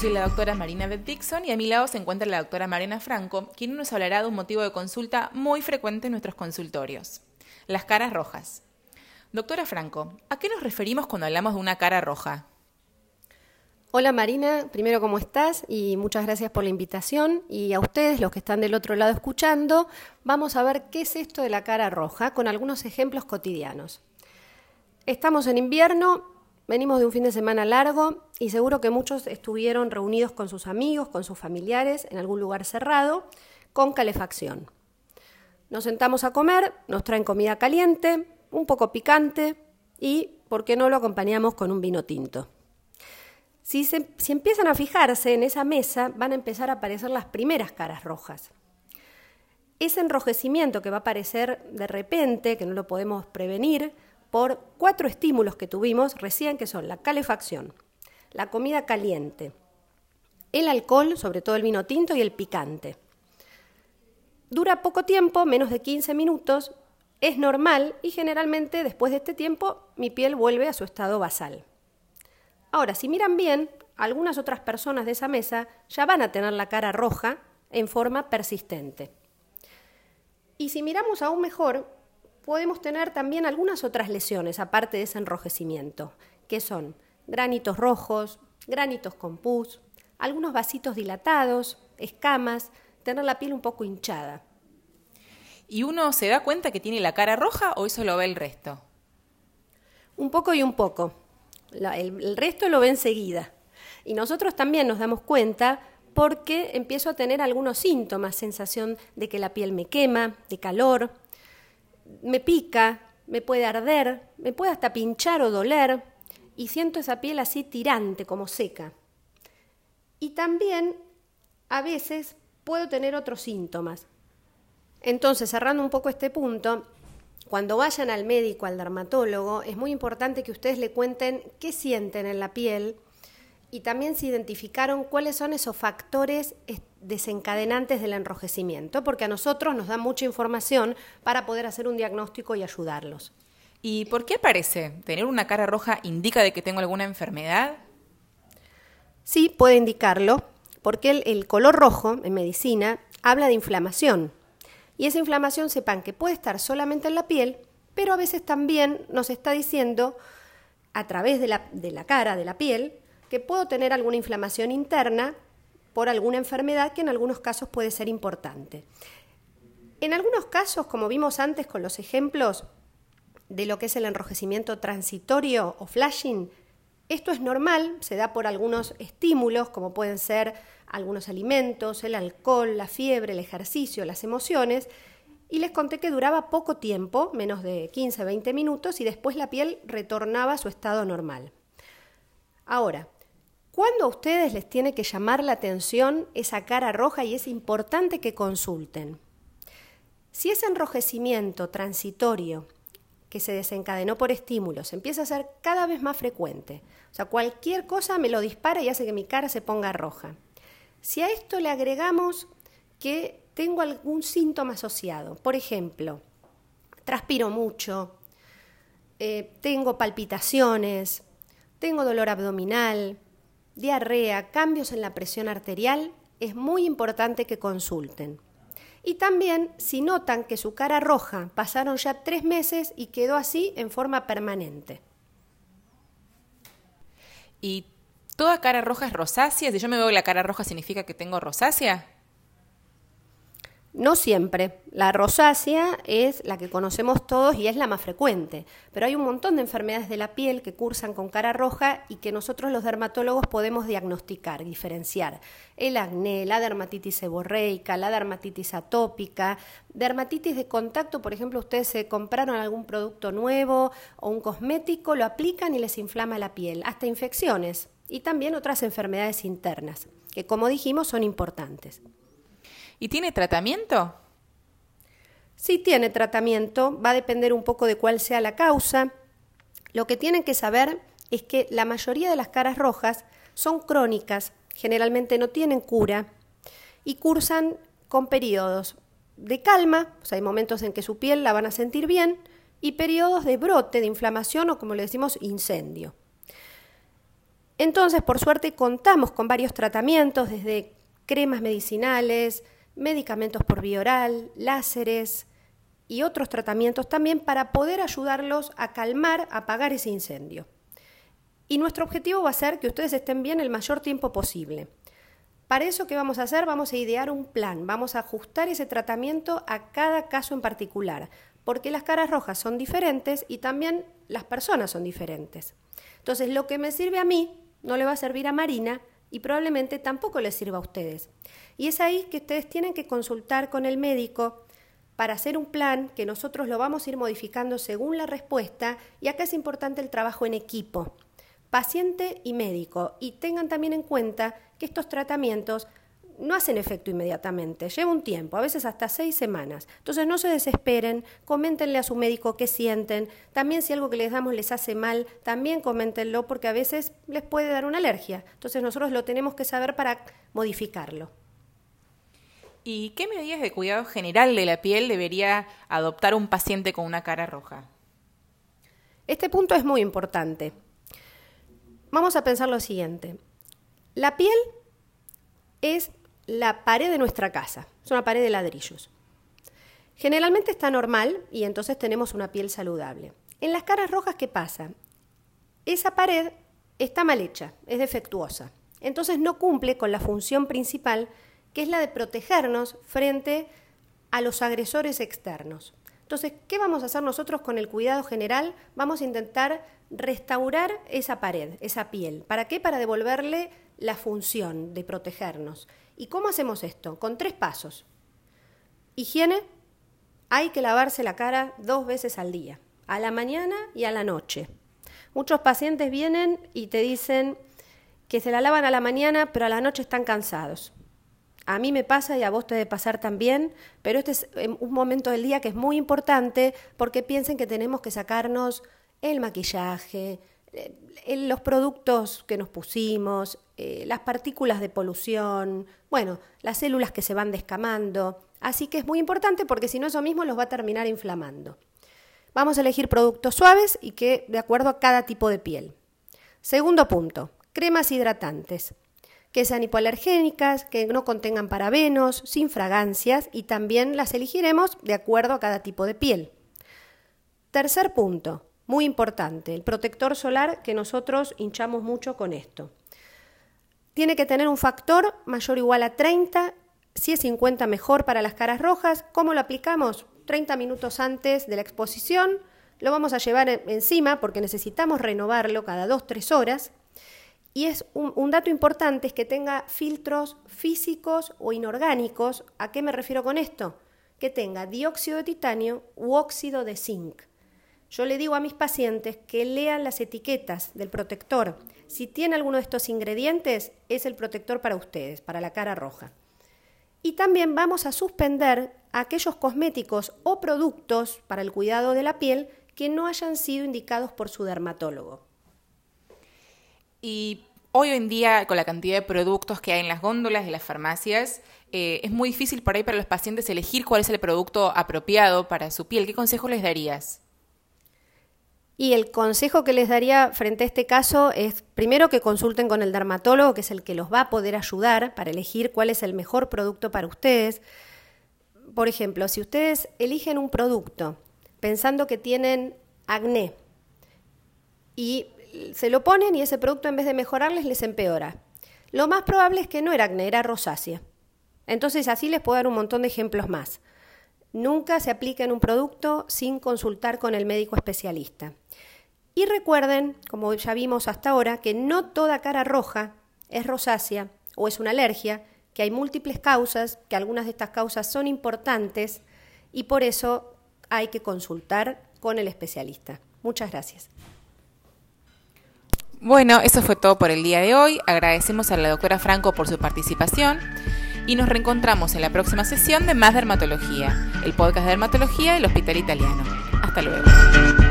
Soy la doctora Marina Beth Dixon y a mi lado se encuentra la doctora Marina Franco, quien nos hablará de un motivo de consulta muy frecuente en nuestros consultorios, las caras rojas. Doctora Franco, ¿a qué nos referimos cuando hablamos de una cara roja? Hola Marina, primero cómo estás y muchas gracias por la invitación y a ustedes los que están del otro lado escuchando, vamos a ver qué es esto de la cara roja con algunos ejemplos cotidianos. Estamos en invierno, venimos de un fin de semana largo y seguro que muchos estuvieron reunidos con sus amigos, con sus familiares en algún lugar cerrado, con calefacción. Nos sentamos a comer, nos traen comida caliente, un poco picante y, ¿por qué no lo acompañamos con un vino tinto? Si, si empiezan a fijarse en esa mesa, van a empezar a aparecer las primeras caras rojas. Ese enrojecimiento que va a aparecer de repente, que no lo podemos prevenir, por cuatro estímulos que tuvimos recién, que son la calefacción, la comida caliente, el alcohol, sobre todo el vino tinto, y el picante. Dura poco tiempo, menos de 15 minutos, es normal y generalmente después de este tiempo mi piel vuelve a su estado basal. Ahora, si miran bien, algunas otras personas de esa mesa ya van a tener la cara roja en forma persistente. Y si miramos aún mejor, podemos tener también algunas otras lesiones, aparte de ese enrojecimiento, que son granitos rojos, granitos con pus, algunos vasitos dilatados, escamas, tener la piel un poco hinchada. ¿Y uno se da cuenta que tiene la cara roja o eso lo ve el resto? Un poco y un poco el, resto lo ve enseguida. Y nosotros también nos damos cuenta porque empiezo a tener algunos síntomas, sensación de que la piel me quema, de calor, me pica, me puede arder, me puede hasta pinchar o doler, y siento esa piel así tirante, como seca. Y también a veces puedo tener otros síntomas. Entonces, cerrando un poco este punto, cuando vayan al médico, al dermatólogo, es muy importante que ustedes le cuenten qué sienten en la piel y también se identificaron cuáles son esos factores desencadenantes del enrojecimiento, porque a nosotros nos da mucha información para poder hacer un diagnóstico y ayudarlos. ¿Y por qué parece? ¿Tener una cara roja indica de que tengo alguna enfermedad? Sí, puede indicarlo, porque el color rojo en medicina habla de inflamación. Y esa inflamación sepan que puede estar solamente en la piel, pero a veces también nos está diciendo a través de la, cara, de la piel, que puedo tener alguna inflamación interna por alguna enfermedad que en algunos casos puede ser importante. En algunos casos, como vimos antes con los ejemplos de lo que es el enrojecimiento transitorio o flashing, esto es normal, se da por algunos estímulos, como pueden ser algunos alimentos, el alcohol, la fiebre, el ejercicio, las emociones, y les conté que duraba poco tiempo, menos de 15-20 minutos, y después la piel retornaba a su estado normal. Ahora, ¿cuándo a ustedes les tiene que llamar la atención esa cara roja y es importante que consulten? Si ese enrojecimiento transitorio que se desencadenó por estímulos empieza a ser cada vez más frecuente. O sea, cualquier cosa me lo dispara y hace que mi cara se ponga roja. Si a esto le agregamos que tengo algún síntoma asociado, por ejemplo, transpiro mucho, eh, tengo palpitaciones, tengo dolor abdominal, diarrea, cambios en la presión arterial, es muy importante que consulten. Y también si notan que su cara roja pasaron ya tres meses y quedó así en forma permanente. ¿Y toda cara roja es rosácea? Si yo me veo la cara roja, ¿significa que tengo rosácea? No siempre. La rosácea es la que conocemos todos y es la más frecuente, pero hay un montón de enfermedades de la piel que cursan con cara roja y que nosotros los dermatólogos podemos diagnosticar, diferenciar. El acné, la dermatitis seborreica, la dermatitis atópica, dermatitis de contacto, por ejemplo, ustedes se compraron algún producto nuevo o un cosmético, lo aplican y les inflama la piel, hasta infecciones y también otras enfermedades internas, que como dijimos son importantes. ¿Y tiene tratamiento? Sí tiene tratamiento, va a depender un poco de cuál sea la causa. Lo que tienen que saber es que la mayoría de las caras rojas son crónicas, generalmente no tienen cura y cursan con periodos de calma, o sea, hay momentos en que su piel la van a sentir bien, y periodos de brote, de inflamación o como le decimos, incendio. Entonces, por suerte, contamos con varios tratamientos, desde cremas medicinales, medicamentos por vía oral, láseres y otros tratamientos también para poder ayudarlos a calmar, a apagar ese incendio. Y nuestro objetivo va a ser que ustedes estén bien el mayor tiempo posible. Para eso, ¿qué vamos a hacer? Vamos a idear un plan, vamos a ajustar ese tratamiento a cada caso en particular, porque las caras rojas son diferentes y también las personas son diferentes. Entonces, lo que me sirve a mí no le va a servir a Marina y probablemente tampoco le sirva a ustedes. Y es ahí que ustedes tienen que consultar con el médico para hacer un plan que nosotros lo vamos a ir modificando según la respuesta y acá es importante el trabajo en equipo paciente y médico. Y tengan también en cuenta que estos tratamientos no hacen efecto inmediatamente, lleva un tiempo, a veces hasta seis semanas. Entonces no se desesperen, coméntenle a su médico qué sienten, también si algo que les damos les hace mal, también coméntenlo porque a veces les puede dar una alergia. Entonces nosotros lo tenemos que saber para modificarlo. ¿Y qué medidas de cuidado general de la piel debería adoptar un paciente con una cara roja? Este punto es muy importante. Vamos a pensar lo siguiente. La piel es la pared de nuestra casa, es una pared de ladrillos. Generalmente está normal y entonces tenemos una piel saludable. En las caras rojas, ¿qué pasa? Esa pared está mal hecha, es defectuosa. Entonces no cumple con la función principal, que es la de protegernos frente a los agresores externos. Entonces, ¿qué vamos a hacer nosotros con el cuidado general? Vamos a intentar restaurar esa pared, esa piel. ¿Para qué? Para devolverle la función de protegernos. ¿Y cómo hacemos esto? Con tres pasos. Higiene, hay que lavarse la cara dos veces al día, a la mañana y a la noche. Muchos pacientes vienen y te dicen que se la lavan a la mañana, pero a la noche están cansados. A mí me pasa y a vos te debe pasar también, pero este es em, un momento del día que es muy importante porque piensen que tenemos que sacarnos el maquillaje, eh, los productos que nos pusimos, eh, las partículas de polución, bueno, las células que se van descamando. Así que es muy importante porque si no eso mismo los va a terminar inflamando. Vamos a elegir productos suaves y que de acuerdo a cada tipo de piel. Segundo punto, cremas hidratantes que sean hipoalergénicas, que no contengan parabenos, sin fragancias y también las elegiremos de acuerdo a cada tipo de piel. Tercer punto, muy importante, el protector solar que nosotros hinchamos mucho con esto. Tiene que tener un factor mayor o igual a 30, si es 50 mejor para las caras rojas. ¿Cómo lo aplicamos? 30 minutos antes de la exposición. Lo vamos a llevar encima porque necesitamos renovarlo cada 2-3 horas. Y es un, dato importante es que tenga filtros físicos o inorgánicos. ¿A qué me refiero con esto? Que tenga dióxido de titanio u óxido de zinc. Yo le digo a mis pacientes que lean las etiquetas del protector. Si tiene alguno de estos ingredientes, es el protector para ustedes, para la cara roja. Y también vamos a suspender aquellos cosméticos o productos para el cuidado de la piel que no hayan sido indicados por su dermatólogo. Y hoy en día, con la cantidad de productos que hay en las góndolas de las farmacias, eh, es muy difícil por ahí para los pacientes elegir cuál es el producto apropiado para su piel. ¿Qué consejo les darías? Y el consejo que les daría frente a este caso es primero que consulten con el dermatólogo, que es el que los va a poder ayudar para elegir cuál es el mejor producto para ustedes. Por ejemplo, si ustedes eligen un producto pensando que tienen acné y se lo ponen y ese producto en vez de mejorarles les empeora. Lo más probable es que no era acné, era rosácea. Entonces así les puedo dar un montón de ejemplos más. Nunca se aplica un producto sin consultar con el médico especialista. Y recuerden, como ya vimos hasta ahora, que no toda cara roja es rosácea o es una alergia, que hay múltiples causas, que algunas de estas causas son importantes y por eso hay que consultar con el especialista. Muchas gracias. Bueno, eso fue todo por el día de hoy. Agradecemos a la doctora Franco por su participación y nos reencontramos en la próxima sesión de Más Dermatología, el podcast de dermatología del Hospital Italiano. Hasta luego.